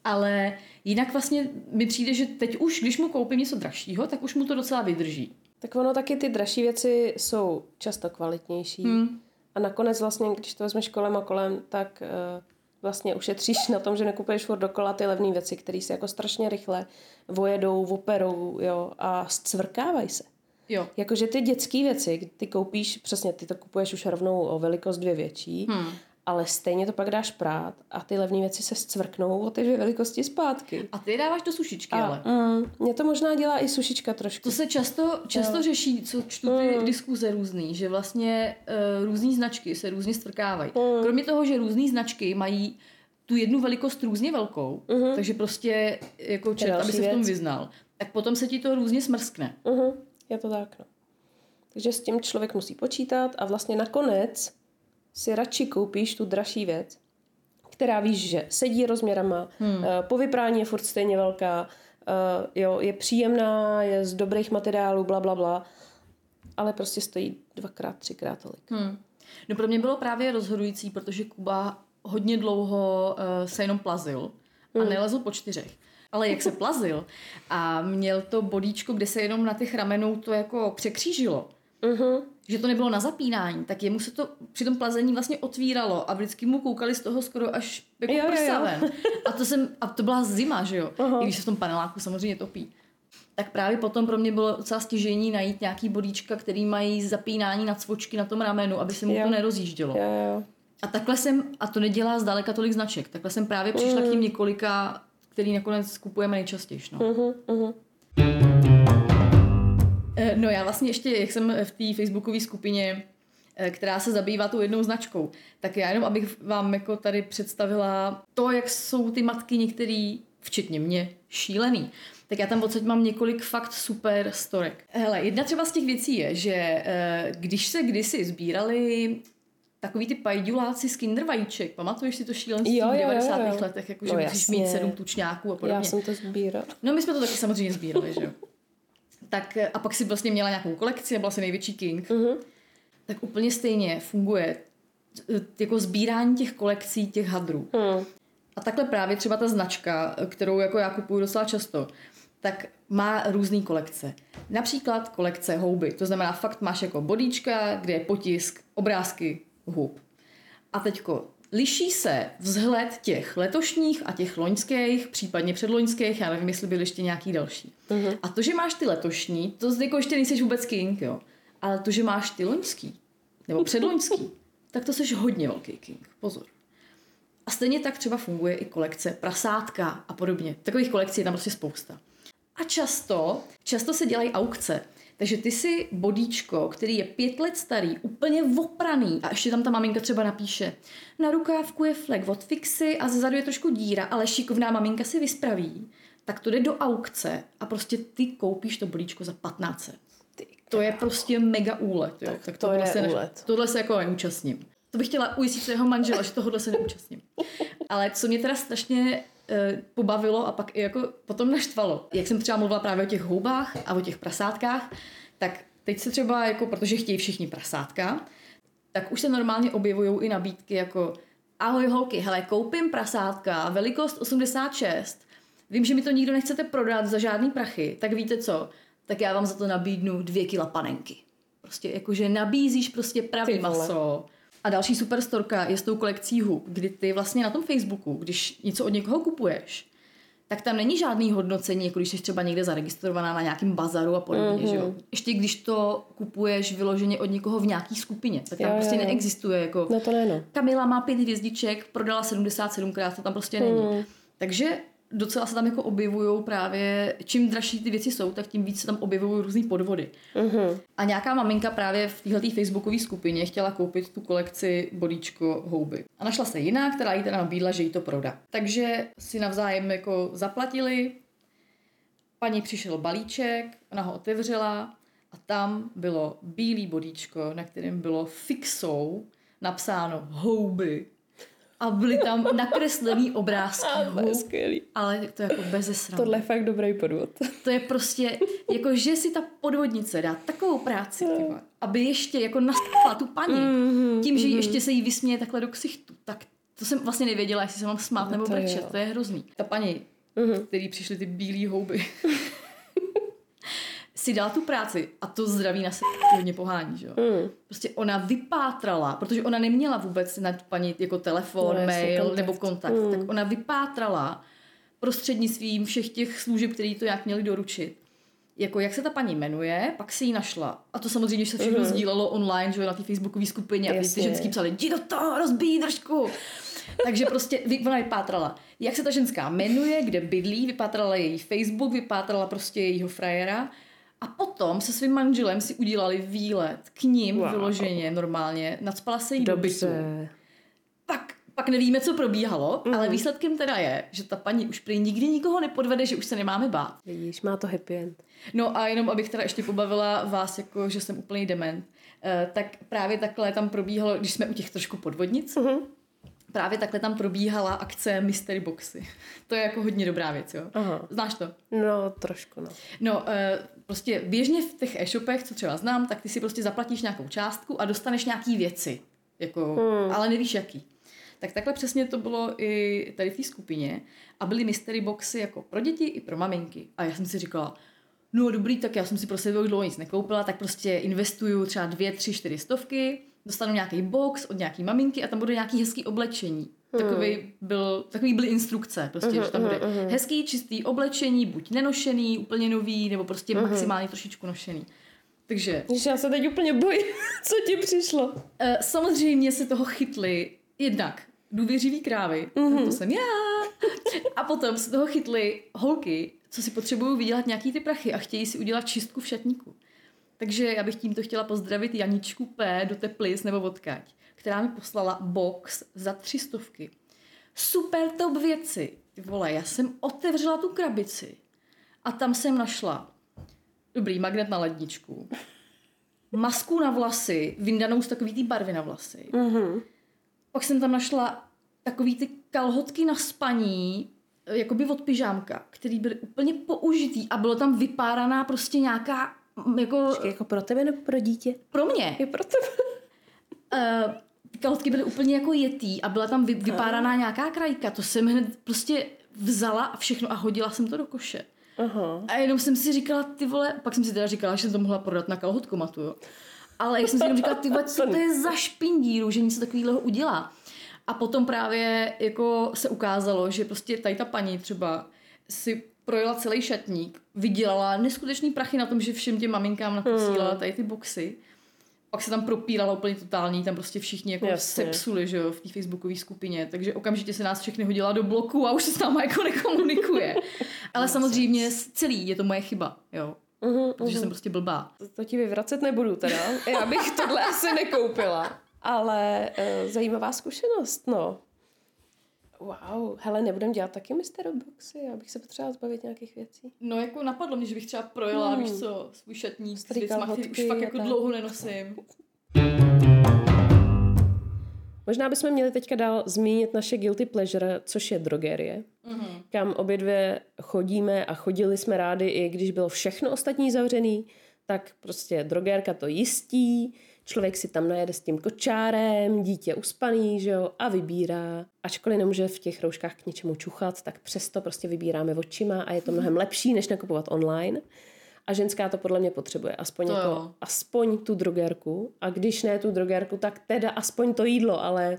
Speaker 2: Ale jinak vlastně mi přijde, že teď už, když mu koupím něco dražšího, tak už mu to docela vydrží.
Speaker 1: Tak ono taky ty dražší věci jsou často kvalitnější. Hmm. A nakonec vlastně, když to vezmeš kolem a kolem, tak uh, vlastně ušetříš na tom, že nekupuješ furt dokola ty levné věci, které se jako strašně rychle vojedou, operou, jo, a zcvrkávají se.
Speaker 2: Jo.
Speaker 1: Jakože ty dětské věci, ty koupíš, přesně, ty to kupuješ už rovnou o velikost dvě větší, hmm. Ale stejně to pak dáš prát a ty levné věci se zcvrknou o ty dvě velikosti zpátky.
Speaker 2: A ty je dáváš do sušičky,
Speaker 1: A
Speaker 2: ale.
Speaker 1: mm, mě to možná dělá i sušička trošku.
Speaker 2: To se často, často řeší, co čtu ty mm. diskuze různý, že vlastně uh, různý značky se různě stvrkávají. Mm. Kromě toho, že různý značky mají tu jednu velikost různě velkou, mm. takže prostě jako
Speaker 1: další
Speaker 2: aby se v tom vyznal, tak potom se ti to různě smrskne.
Speaker 1: Mhm, je to tak, no. Takže s tím člověk musí počítat a vlastně nakonec si radši koupíš tu dražší věc, která víš, že sedí rozměrama, hmm. po vyprání je furt stejně velká, eh, jo, je příjemná, je z dobrých materiálů, bla, bla, bla, ale prostě stojí dvakrát, třikrát tolik.
Speaker 2: Hmm. No pro mě bylo právě rozhodující, protože Kuba hodně dlouho uh, se jenom plazil a
Speaker 1: Hmm.
Speaker 2: nelezl po čtyřech. Ale jak se plazil a měl to bodíčko, kde se jenom na těch ramenou to jako překřížilo,
Speaker 1: Mhm.
Speaker 2: že to nebylo na zapínání, tak jemu se to při tom plazení vlastně otvíralo a vždycky mu koukali z toho skoro až jako
Speaker 1: Jo, jo, jo.
Speaker 2: prsa ven. A to, jsem, a to byla zima, že jo?
Speaker 1: Aha.
Speaker 2: I když se v tom paneláku samozřejmě topí. Tak právě potom pro mě bylo docela stěžení najít nějaký bodíčka, který mají zapínání na cvočky na tom ramenu, aby se mu
Speaker 1: Jo.
Speaker 2: to nerozjíždělo.
Speaker 1: Jo, jo.
Speaker 2: A takhle jsem, a to nedělá zdaleka tolik značek, takhle jsem právě přišla
Speaker 1: Mm.
Speaker 2: k tím několika, který nakonec kupujeme nejčastěji. No.
Speaker 1: Mhm, mhm.
Speaker 2: Eh, No já vlastně ještě, jak jsem v té facebookové skupině, eh, která se zabývá tou jednou značkou, tak já jenom, abych vám jako tady představila to, jak jsou ty matky některý, včetně mě, šílený. Tak já tam odsaď mám několik fakt super storek. Hele, jedna třeba z těch věcí je, že eh, když se kdysi sbírali takový ty pajduláci z kinder vajíček, pamatuješ si to šílenství
Speaker 1: Jo,
Speaker 2: v
Speaker 1: jo, jo,
Speaker 2: 90.
Speaker 1: jo.
Speaker 2: letech, jako, že
Speaker 1: No
Speaker 2: musíš mít sedm tučňáků a podobně.
Speaker 1: Já jsem to sbírala.
Speaker 2: No my jsme to taky samozřejmě sbírali, že jo. Tak a pak si vlastně měla nějakou kolekci a byla si největší king.
Speaker 1: Mhm.
Speaker 2: Tak úplně stejně funguje jako sbírání těch kolekcí těch hadrů.
Speaker 1: Hmm.
Speaker 2: A takhle právě třeba ta značka, kterou jako já kupuju docela často, tak má různé kolekce. Například kolekce houby. To znamená, fakt máš jako bodíčka, kde je potisk, obrázky hub. A teďko liší se vzhled těch letošních a těch loňských, případně předloňských, já nevím, jestli byly ještě nějaký další. Uh-huh. A to, že máš ty letošní, to jako ještě nejsi vůbec king, jo. Ale to, že máš ty loňský, nebo předloňský, tak to jsi hodně velký king. Pozor. A stejně tak třeba funguje i kolekce prasátka a podobně. Takových kolekcí je tam prostě spousta. A často, často se dělají aukce. Takže ty si bodíčko, který je pět let starý, úplně opraný a ještě tam ta maminka třeba napíše na rukávku je flek od fixy a zezadu je trošku díra, ale šikovná maminka si vyspraví, tak to jde do aukce a prostě ty koupíš to bodíčko za 15. To je prostě mega úlet. Jo.
Speaker 1: Tak, tak to je
Speaker 2: se
Speaker 1: úlet.
Speaker 2: Ne, tohle se jako neúčastním. To bych chtěla ujistit svého manžela, že tohohle se neúčastním. Ale co mě teda strašně e, pobavilo a pak i jako potom naštvalo, jak jsem třeba mluvila právě o těch houbách a o těch prasátkách, tak teď se třeba, jako, protože chtějí všichni prasátka, tak už se normálně objevují i nabídky jako ahoj holky, hele, koupím prasátka, velikost 86, vím, že mi to nikdo nechcete prodat za žádný prachy, tak víte co, tak já vám za to nabídnu dvě kila panenky. Prostě jakože nabízíš prostě pravý maso. A další super storka je s tou kolekcí hub, kdy ty vlastně na tom Facebooku, když něco od někoho kupuješ, tak tam není žádný hodnocení, jako když jsi třeba někde zaregistrovaná na nějakém bazaru a podobně, mm-hmm. že jo.
Speaker 1: Mhm.
Speaker 2: Ještě když to kupuješ vyloženě od někoho v nějaký skupině, tak tam
Speaker 1: Jo,
Speaker 2: prostě
Speaker 1: jo, jo.
Speaker 2: neexistuje jako
Speaker 1: No to ne, no.
Speaker 2: Kamila má pět hvězdiček, prodala 77krát, to tam prostě není.
Speaker 1: Mm.
Speaker 2: Takže docela se tam jako objevují právě, čím dražší ty věci jsou, tak tím víc se tam objevují různý podvody.
Speaker 1: Mhm.
Speaker 2: A nějaká maminka právě v této facebookové skupině chtěla koupit tu kolekci bodíčko houby. A našla se jiná, která jí teda nabídla, že jí to prodá. Takže si navzájem jako zaplatili, paní přišel balíček, ona ho otevřela a tam bylo bílý bodíčko, na kterém bylo fixou napsáno houby. A byly tam nakreslený obrázky
Speaker 1: To je skvělý.
Speaker 2: ale to jako bez srandy.
Speaker 1: Tohle je fakt dobrý podvod.
Speaker 2: To je prostě, jako že si ta podvodnice dá takovou práci, tyba, aby ještě jako naspala tu paní,
Speaker 1: Mhm,
Speaker 2: tím, že jí ještě se jí vysměje takhle do ksichtu, tak to jsem vlastně nevěděla, jestli se mám smát nebo
Speaker 1: to
Speaker 2: brečet, to je hrozný. Ta paní,
Speaker 1: Mhm.
Speaker 2: který přišly ty bílé houby, si dala tu práci a to zdraví na se hodně pohání, že jo.
Speaker 1: Mm.
Speaker 2: Prostě ona vypátrala, protože ona neměla vůbec na tu paní jako telefon,
Speaker 1: No, jasně,
Speaker 2: mail
Speaker 1: kontakt.
Speaker 2: nebo kontakt,
Speaker 1: Mm.
Speaker 2: tak ona vypátrala prostřednictvím všech těch služeb, které to jak měli doručit. Jako jak se ta paní jmenuje, pak si ji našla. A to samozřejmě se všechno
Speaker 1: Mhm.
Speaker 2: sdílelo online, že jo, na té facebookové skupině a ty, ty
Speaker 1: Jasně.
Speaker 2: ženský psali, jdi do toho, rozbíjí držku. Takže prostě ona vypátrala, jak se ta ženská jmenuje, kde bydlí, vypátrala její Facebook, vypátrala prostě jejího frajera a potom se svým manželem si udělali výlet k ním
Speaker 1: Wow.
Speaker 2: vyloženě normálně, nadspala se jí do bytu. Pak, pak nevíme, co probíhalo,
Speaker 1: Mhm.
Speaker 2: ale výsledkem teda je, že ta paní už prý nikdy nikoho nepodvede, že už se nemáme bát.
Speaker 1: Vidíš, má to happy end.
Speaker 2: No a jenom abych teda ještě pobavila vás, jako že jsem úplný dement, eh, tak právě takhle tam probíhalo, když jsme u těch trošku podvodnic,
Speaker 1: Mhm.
Speaker 2: právě takhle tam probíhala akce Mystery Boxy. To je jako hodně dobrá věc, jo?
Speaker 1: Aha.
Speaker 2: Znáš to?
Speaker 1: No, trošku, no.
Speaker 2: No, eh, prostě běžně v těch e-shopech, co třeba znám, tak ty si prostě zaplatíš nějakou částku a dostaneš nějaký věci, jako,
Speaker 1: Hmm.
Speaker 2: ale nevíš jaký. Tak takhle přesně to bylo i tady v té skupině a byly mystery boxy jako pro děti i pro maminky. A já jsem si říkala, no dobrý, tak já jsem si pro sebe už dlouho nic nekoupila, tak prostě investuju třeba dvě, tři, čtyři stovky, dostanu nějaký box od nějaký maminky a tam bude nějaký hezký oblečení. Takový, byl, takový byly instrukce, prostě, že tam bude hezký, čistý oblečení, buď nenošený, úplně nový, nebo prostě maximálně trošičku nošený. Takže
Speaker 1: Když já se teď úplně bojím, co ti přišlo.
Speaker 2: Eh, samozřejmě se toho chytli jednak důvěřivý krávy, mm-hmm. to jsem já, a potom se toho chytli holky, co si potřebují vydělat nějaký ty prachy a chtějí si udělat čistku v šatníku. Takže já bych tímto chtěla pozdravit Janičku P. do Teplic nebo odkaď, která mi poslala box za tři stovky. Super top věci. Ty vole, já jsem otevřela tu krabici a tam jsem našla dobrý magnet na ledničku, masku na vlasy, vyndanou z takový té barvy na vlasy.
Speaker 1: Mhm.
Speaker 2: Pak jsem tam našla takový ty kalhotky na spaní, jakoby od pyžámka, který byly úplně použitý a bylo tam vypáraná prostě nějaká, jako
Speaker 1: Jako pro tebe nebo pro dítě?
Speaker 2: pro mě.
Speaker 1: Je pro tebe.
Speaker 2: Uh, ty kalhotky byly úplně jako jetý a byla tam vy, vypáraná nějaká krajka. To jsem hned prostě vzala a všechno a hodila jsem to do koše.
Speaker 1: Aha.
Speaker 2: A jenom jsem si říkala, ty vole, pak jsem si teda říkala, že jsem to mohla prodat na kalhotkomatu, jo. Ale jak jsem si jenom říkala, ty vole, co to je za špindíru, že něco takového udělá. A potom právě jako se ukázalo, že prostě tady ta paní třeba si projela celý šatník, vydělala neskutečný prachy na tom, že všem těm maminkám naposílala tady ty boxy. Pak se tam propírala úplně totální, tam prostě všichni jako
Speaker 1: Jasně.
Speaker 2: sepsuli, že jo, v té facebookové skupině, takže okamžitě se nás všechny hodila do bloku a už se s náma jako nekomunikuje. Ale samozřejmě celý je to moje chyba, jo.
Speaker 1: Mhm,
Speaker 2: Protože jsem prostě blbá.
Speaker 1: To, to ti vyvracet nebudu teda. Já bych tohle asi nekoupila. Ale uh, zajímavá zkušenost, no. Wow, hele, nebudem dělat taky mystery boxy, já bych se potřebovala zbavit nějakých věcí.
Speaker 2: No jako napadlo mě, že bych třeba projela,
Speaker 1: Hmm.
Speaker 2: víš co, svůj šatník s věcma, který už fakt jako
Speaker 1: tak.
Speaker 2: dlouho nenosím.
Speaker 1: Možná bychom měli teďka dál zmínit naše guilty pleasure, což je drogerie, mm-hmm. kam obě dvě chodíme a chodili jsme rádi, i když bylo všechno ostatní zavřený, tak prostě drogérka to jistí, člověk si tam najede s tím kočárem, dítě uspaný, že jo, a vybírá. Ačkoliv nemůže v těch rouškách k něčemu čuchat, tak přesto prostě vybíráme očima a je to mnohem lepší, než nakupovat online. A ženská to podle mě potřebuje, aspoň,
Speaker 2: To
Speaker 1: jako,
Speaker 2: jo.
Speaker 1: aspoň tu drogerku. A když ne tu drogerku, tak teda aspoň to jídlo, ale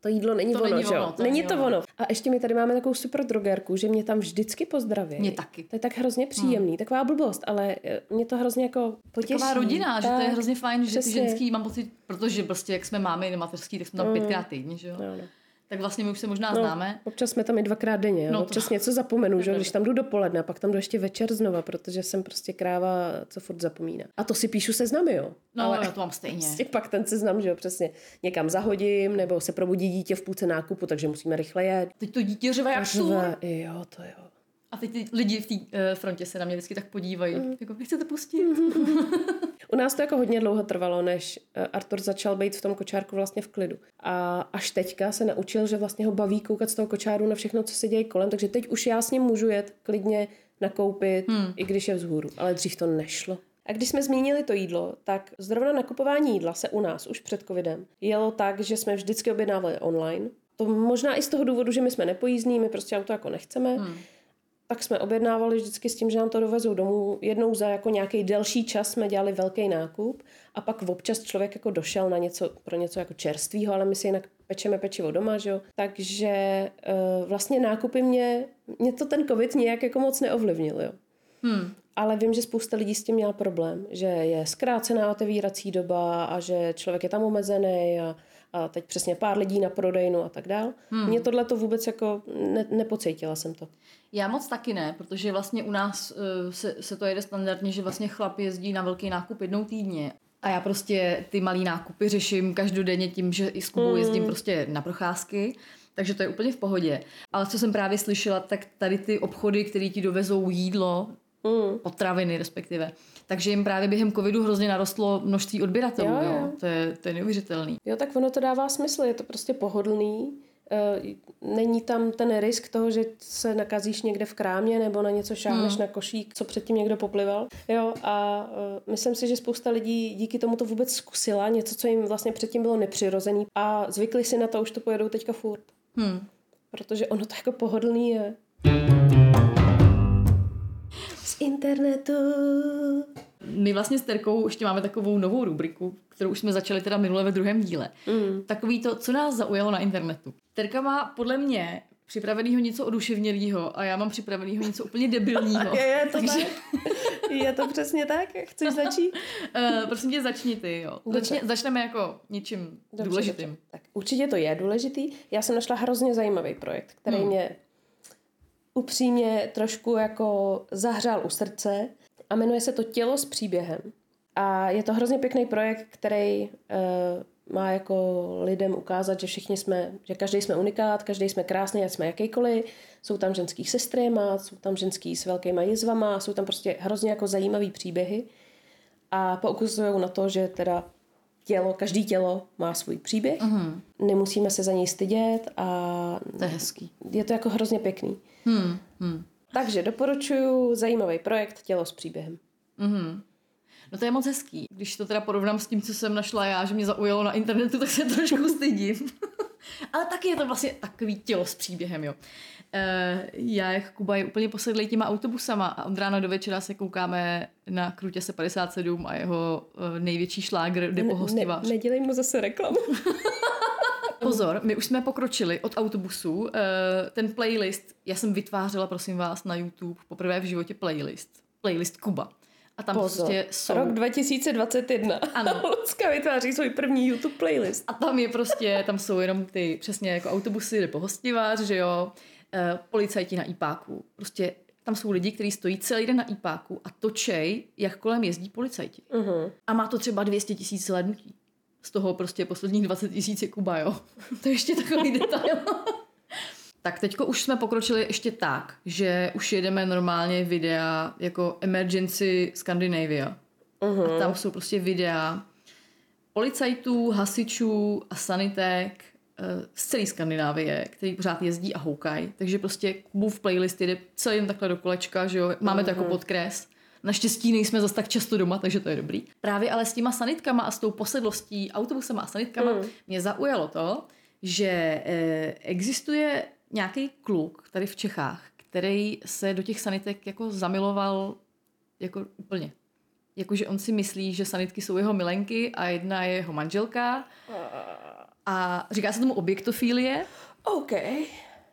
Speaker 1: to jídlo není
Speaker 2: To
Speaker 1: ono,
Speaker 2: není
Speaker 1: že jo?
Speaker 2: ono, to
Speaker 1: není to
Speaker 2: ono.
Speaker 1: ono. A ještě my tady máme takovou super drogerku, že mě tam vždycky pozdraví.
Speaker 2: Mě taky.
Speaker 1: To je tak hrozně příjemný, taková blbost, ale eh, mě to hrozně jako potěší.
Speaker 2: Taková rodina, že to je
Speaker 1: Tak,
Speaker 2: hrozně fajn, že ty
Speaker 1: přesně.
Speaker 2: ženský mám pocit, protože prostě jak jsme mámy na mateřský, tak jsme tam pětkrát týdně, že jo?
Speaker 1: No, no.
Speaker 2: Tak vlastně my už se možná
Speaker 1: No,
Speaker 2: známe.
Speaker 1: občas jsme tam i dvakrát denně,
Speaker 2: No
Speaker 1: no,
Speaker 2: to-
Speaker 1: občas něco zapomenu, že? když tam jdu dopoledne a pak tam jdu ještě večer znova, protože jsem prostě kráva, co furt zapomíná. A to si píšu seznamy, jo.
Speaker 2: No,
Speaker 1: Ale
Speaker 2: já to mám stejně.
Speaker 1: prostě pak ten seznam, že jo, přesně někam zahodím, nebo se probudí dítě v půlce nákupu, takže musíme rychle jet.
Speaker 2: Teď to dítě řve jak
Speaker 1: Jo, to jo.
Speaker 2: A teď ty lidi v té uh, frontě se na mě vždycky tak podívají.
Speaker 1: Mm.
Speaker 2: Jako, vy chcete pustit?
Speaker 1: U nás to jako hodně dlouho trvalo, než eh, Artur začal být v tom kočárku vlastně v klidu. A až teďka se naučil, že vlastně ho baví koukat z toho kočáru na všechno, co se děje kolem, takže teď už já s ním můžu jet klidně nakoupit, hmm. i když je vzhůru. Ale dřív to nešlo. A když jsme zmínili to jídlo, tak zrovna nakupování jídla se u nás už před covidem jelo tak, že jsme vždycky objednávali online. To možná i z toho důvodu, že my jsme nepojízdní, my prostě auto jako nechceme. Hmm tak jsme objednávali vždycky s tím, že nám to dovezou domů. Jednou za jako nějaký delší čas jsme dělali velký nákup a pak občas člověk jako došel na něco, pro něco jako čerstvého, ale my si jinak pečeme pečivo doma, že jo. Takže uh, vlastně nákupy mě, mě to ten covid nějak jako moc neovlivnil, jo.
Speaker 2: Hmm.
Speaker 1: Ale vím, že spousta lidí s tím měla problém, že je zkrácená otevírací doba a že člověk je tam omezený a, a teď přesně pár lidí na prodejnu a tak dál. Hmm. Mě tohle to vůbec jako ne, nepocítila jsem to.
Speaker 2: Já moc taky ne, protože vlastně u nás uh, se, se to jede standardně, že vlastně chlap jezdí na velký nákup jednou týdně. A já prostě ty malý nákupy řeším každodenně tím, že i s Kubou jezdím prostě na procházky. Takže to je úplně v pohodě. Ale co jsem právě slyšela, tak tady ty obchody, které ti dovezou jídlo,
Speaker 1: Mm.
Speaker 2: potraviny respektive, takže jim právě během covidu hrozně narostlo množství odběratelů.
Speaker 1: Jo,
Speaker 2: jo.
Speaker 1: jo.
Speaker 2: To, je, to je neuvěřitelný.
Speaker 1: Jo, tak ono to dává smysl, je to prostě pohodlný. Eh, Není tam ten risk toho, že se nakazíš někde v krámě nebo na něco šáhneš hmm. na košík, co předtím někdo poplival. Jo, a uh, myslím si, že spousta lidí díky tomu to vůbec zkusila, něco, co jim vlastně předtím bylo nepřirozený a zvykli si na to, už to pojedou teďka furt.
Speaker 2: Hmm.
Speaker 1: Protože ono to jako pohodlný je. Z internetu.
Speaker 2: My vlastně s Terkou ještě máme takovou novou rubriku, kterou už jsme začali teda minule ve druhém díle.
Speaker 1: Mm.
Speaker 2: Takový to, co nás zaujalo na internetu. Terka má podle mě připravenýho něco oduševnělého a já mám připravenýho něco úplně debilního.
Speaker 1: Je, je to
Speaker 2: Takže,
Speaker 1: tak? Je to přesně tak? Chceš začít?
Speaker 2: uh, prosím tě, začni ty, jo. Začně, začneme jako něčím
Speaker 1: Dobře,
Speaker 2: důležitým.
Speaker 1: Dobře. Tak určitě to je důležitý. Já jsem našla hrozně zajímavý projekt, který hmm. mě upřímně trošku jako zahřál u srdce a jmenuje se to Tělo s příběhem. A je to hrozně pěkný projekt, který uh, má jako lidem ukázat, že všichni jsme, že každý jsme unikát, každý jsme krásný, ať jsme jakýkoliv. Jsou tam ženský sestry, má, jsou tam ženský s velkýma jizvama, jsou tam prostě hrozně jako zajímavý příběhy. A poukazují na to, že teda tělo, každý tělo má svůj příběh, mm. nemusíme se za něj stydět a
Speaker 2: To je hezký.
Speaker 1: je to jako hrozně pěkný.
Speaker 2: Hmm, hmm.
Speaker 1: Takže doporučuji zajímavý projekt Tělo s příběhem.
Speaker 2: Mhm. No to je moc hezký. Když to teda porovnám s tím, co jsem našla já, že mě zaujalo na internetu, tak se trošku stydím. Ale taky je to vlastně takový tělo s příběhem, jo. Uh, já, jak Kuba je úplně posedlý těma autobusama a od rána do večera se koukáme na Krutě se 57 a jeho uh, největší šlágr jde po hostivář.
Speaker 1: Ne, nedělej mu zase reklamu.
Speaker 2: Pozor, my už jsme pokročili od autobusu. Uh, ten playlist, já jsem vytvářela, prosím vás, na YouTube poprvé v životě playlist. Playlist Kuba. A tam
Speaker 1: Pozor.
Speaker 2: prostě jsou...
Speaker 1: Rok 2021.
Speaker 2: Ano.
Speaker 1: Lucka vytváří svůj první YouTube playlist.
Speaker 2: A tam je prostě, tam jsou jenom ty přesně jako autobusy nebo hostivář, že jo, e, policajti na IPáku. Prostě tam jsou lidi, kteří stojí celý den na IPáku a točej, jak kolem jezdí policajti.
Speaker 1: Uh-huh.
Speaker 2: A má to třeba 200 tisíc slednutí. Z toho prostě posledních 20 tisíc je Kuba, jo. to je ještě takový detail. Tak teďko už jsme pokročili ještě tak, že už jedeme normálně videa jako Emergency Scandinavia. Uh-huh. A tam jsou prostě videa policajtů, hasičů a sanitek eh, z celé Skandinávie, který pořád jezdí a houkají. Takže prostě Kubův playlist jde celý jen takhle do kolečka, že jo. Máme to jako podkres. Naštěstí nejsme zase tak často doma, takže to je dobrý. Právě ale s těma sanitkama a s tou posedlostí autobusama a sanitkama
Speaker 1: Mm.
Speaker 2: mě zaujalo to, že eh, existuje nějaký kluk tady v Čechách, který se do těch sanitek jako zamiloval jako úplně. Jakože on si myslí, že sanitky jsou jeho milenky a jedna je jeho manželka. A říká se tomu objektofilie.
Speaker 1: OK.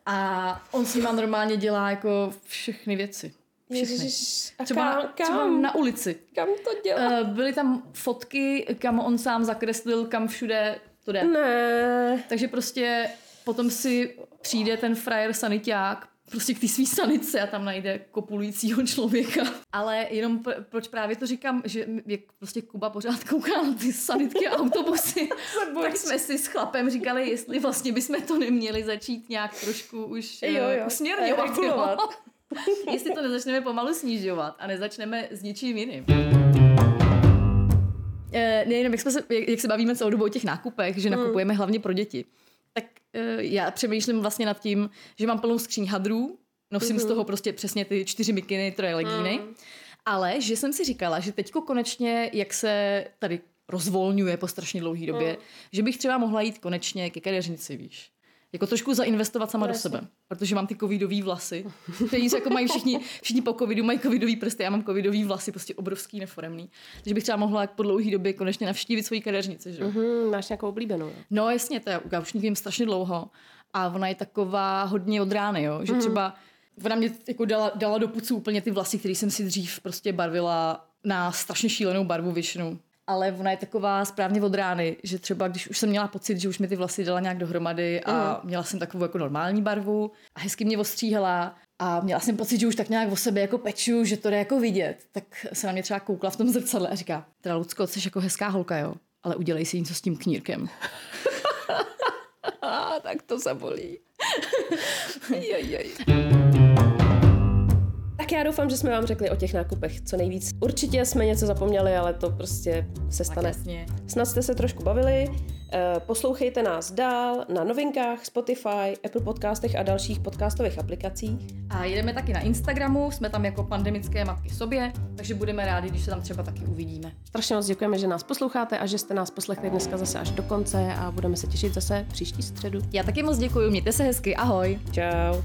Speaker 2: A on s nima normálně dělá jako všechny věci. Všechny.
Speaker 1: Ježiš, a
Speaker 2: Třeba,
Speaker 1: kam,
Speaker 2: třeba
Speaker 1: kam,
Speaker 2: na ulici.
Speaker 1: kam to dělá?
Speaker 2: Eh, Byly tam fotky, kam on sám zakreslil, kam všude to jde.
Speaker 1: Ne.
Speaker 2: Takže prostě potom si přijde ten frajer saniták prostě k té svý sanice a tam najde kopulujícího člověka. Ale jenom pr- proč právě to říkám, že jak prostě Kuba pořád kouká na ty sanitky a autobusy, tak jsme si s chlapem říkali, jestli vlastně bychom to neměli začít nějak trošku už
Speaker 1: Jo, jo.
Speaker 2: eh, usměrňovat. Jo. jestli to nezačneme pomalu snižovat a nezačneme s něčím jiným. Eh, nejenom, jak, jsme se, jak, jak se bavíme celou dobu o těch nákupech, že nakupujeme hlavně pro děti, tak eh, já přemýšlím vlastně nad tím, že mám plnou skříň hadrů, nosím z toho prostě přesně ty čtyři mikiny, troje legíny, ale že jsem si říkala, že teďko konečně, jak se tady rozvolňuje po strašně dlouhé době, že bych třeba mohla jít konečně ke kadeřnici, víš. Jako trošku zainvestovat sama do sebe, protože mám ty covidový vlasy, který jako mají všichni, všichni po covidu mají covidový prsty, já mám covidový vlasy, prostě obrovský, neforemný. Takže bych třeba mohla po dlouhé době konečně navštívit svoji kadeřnici, že? jo.
Speaker 1: Hm, máš nějakou oblíbenou. jo?
Speaker 2: No jasně, to já, já už vím strašně dlouho a ona je taková hodně od rány, jo? že třeba ona mě jako dala, dala do pucu úplně ty vlasy, které jsem si dřív prostě barvila na strašně šílenou barvu většinou. Ale ona je taková správně od rány, že třeba když už jsem měla pocit, že už mi ty vlasy dala nějak dohromady a měla jsem takovou jako normální barvu a hezky mě ostříhala a měla jsem pocit, že už tak nějak o sebe jako peču, že to jde jako vidět, tak se na mě třeba koukla v tom zrcadle a říká, teda Lucko, jsi jako hezká holka, jo, ale udělej si něco s tím knírkem.
Speaker 1: Tak to zabolí. jej, jej. Já doufám, že jsme vám řekli o těch nákupech co nejvíc. Určitě jsme něco zapomněli, ale to prostě se stane. Snad jste se trošku bavili. Eh, Poslouchejte nás dál na novinkách, Spotify, Apple podcastech a dalších podcastových aplikacích.
Speaker 2: A jedeme taky na Instagramu, jsme tam jako pandemické matky sobě, takže budeme rádi, když se tam třeba taky uvidíme.
Speaker 1: Strašně moc děkujeme, že nás posloucháte a že jste nás poslechli dneska zase až do konce a budeme se těšit zase příští středu.
Speaker 2: Já taky moc děkuji, mějte se hezky, ahoj.
Speaker 1: Ciao.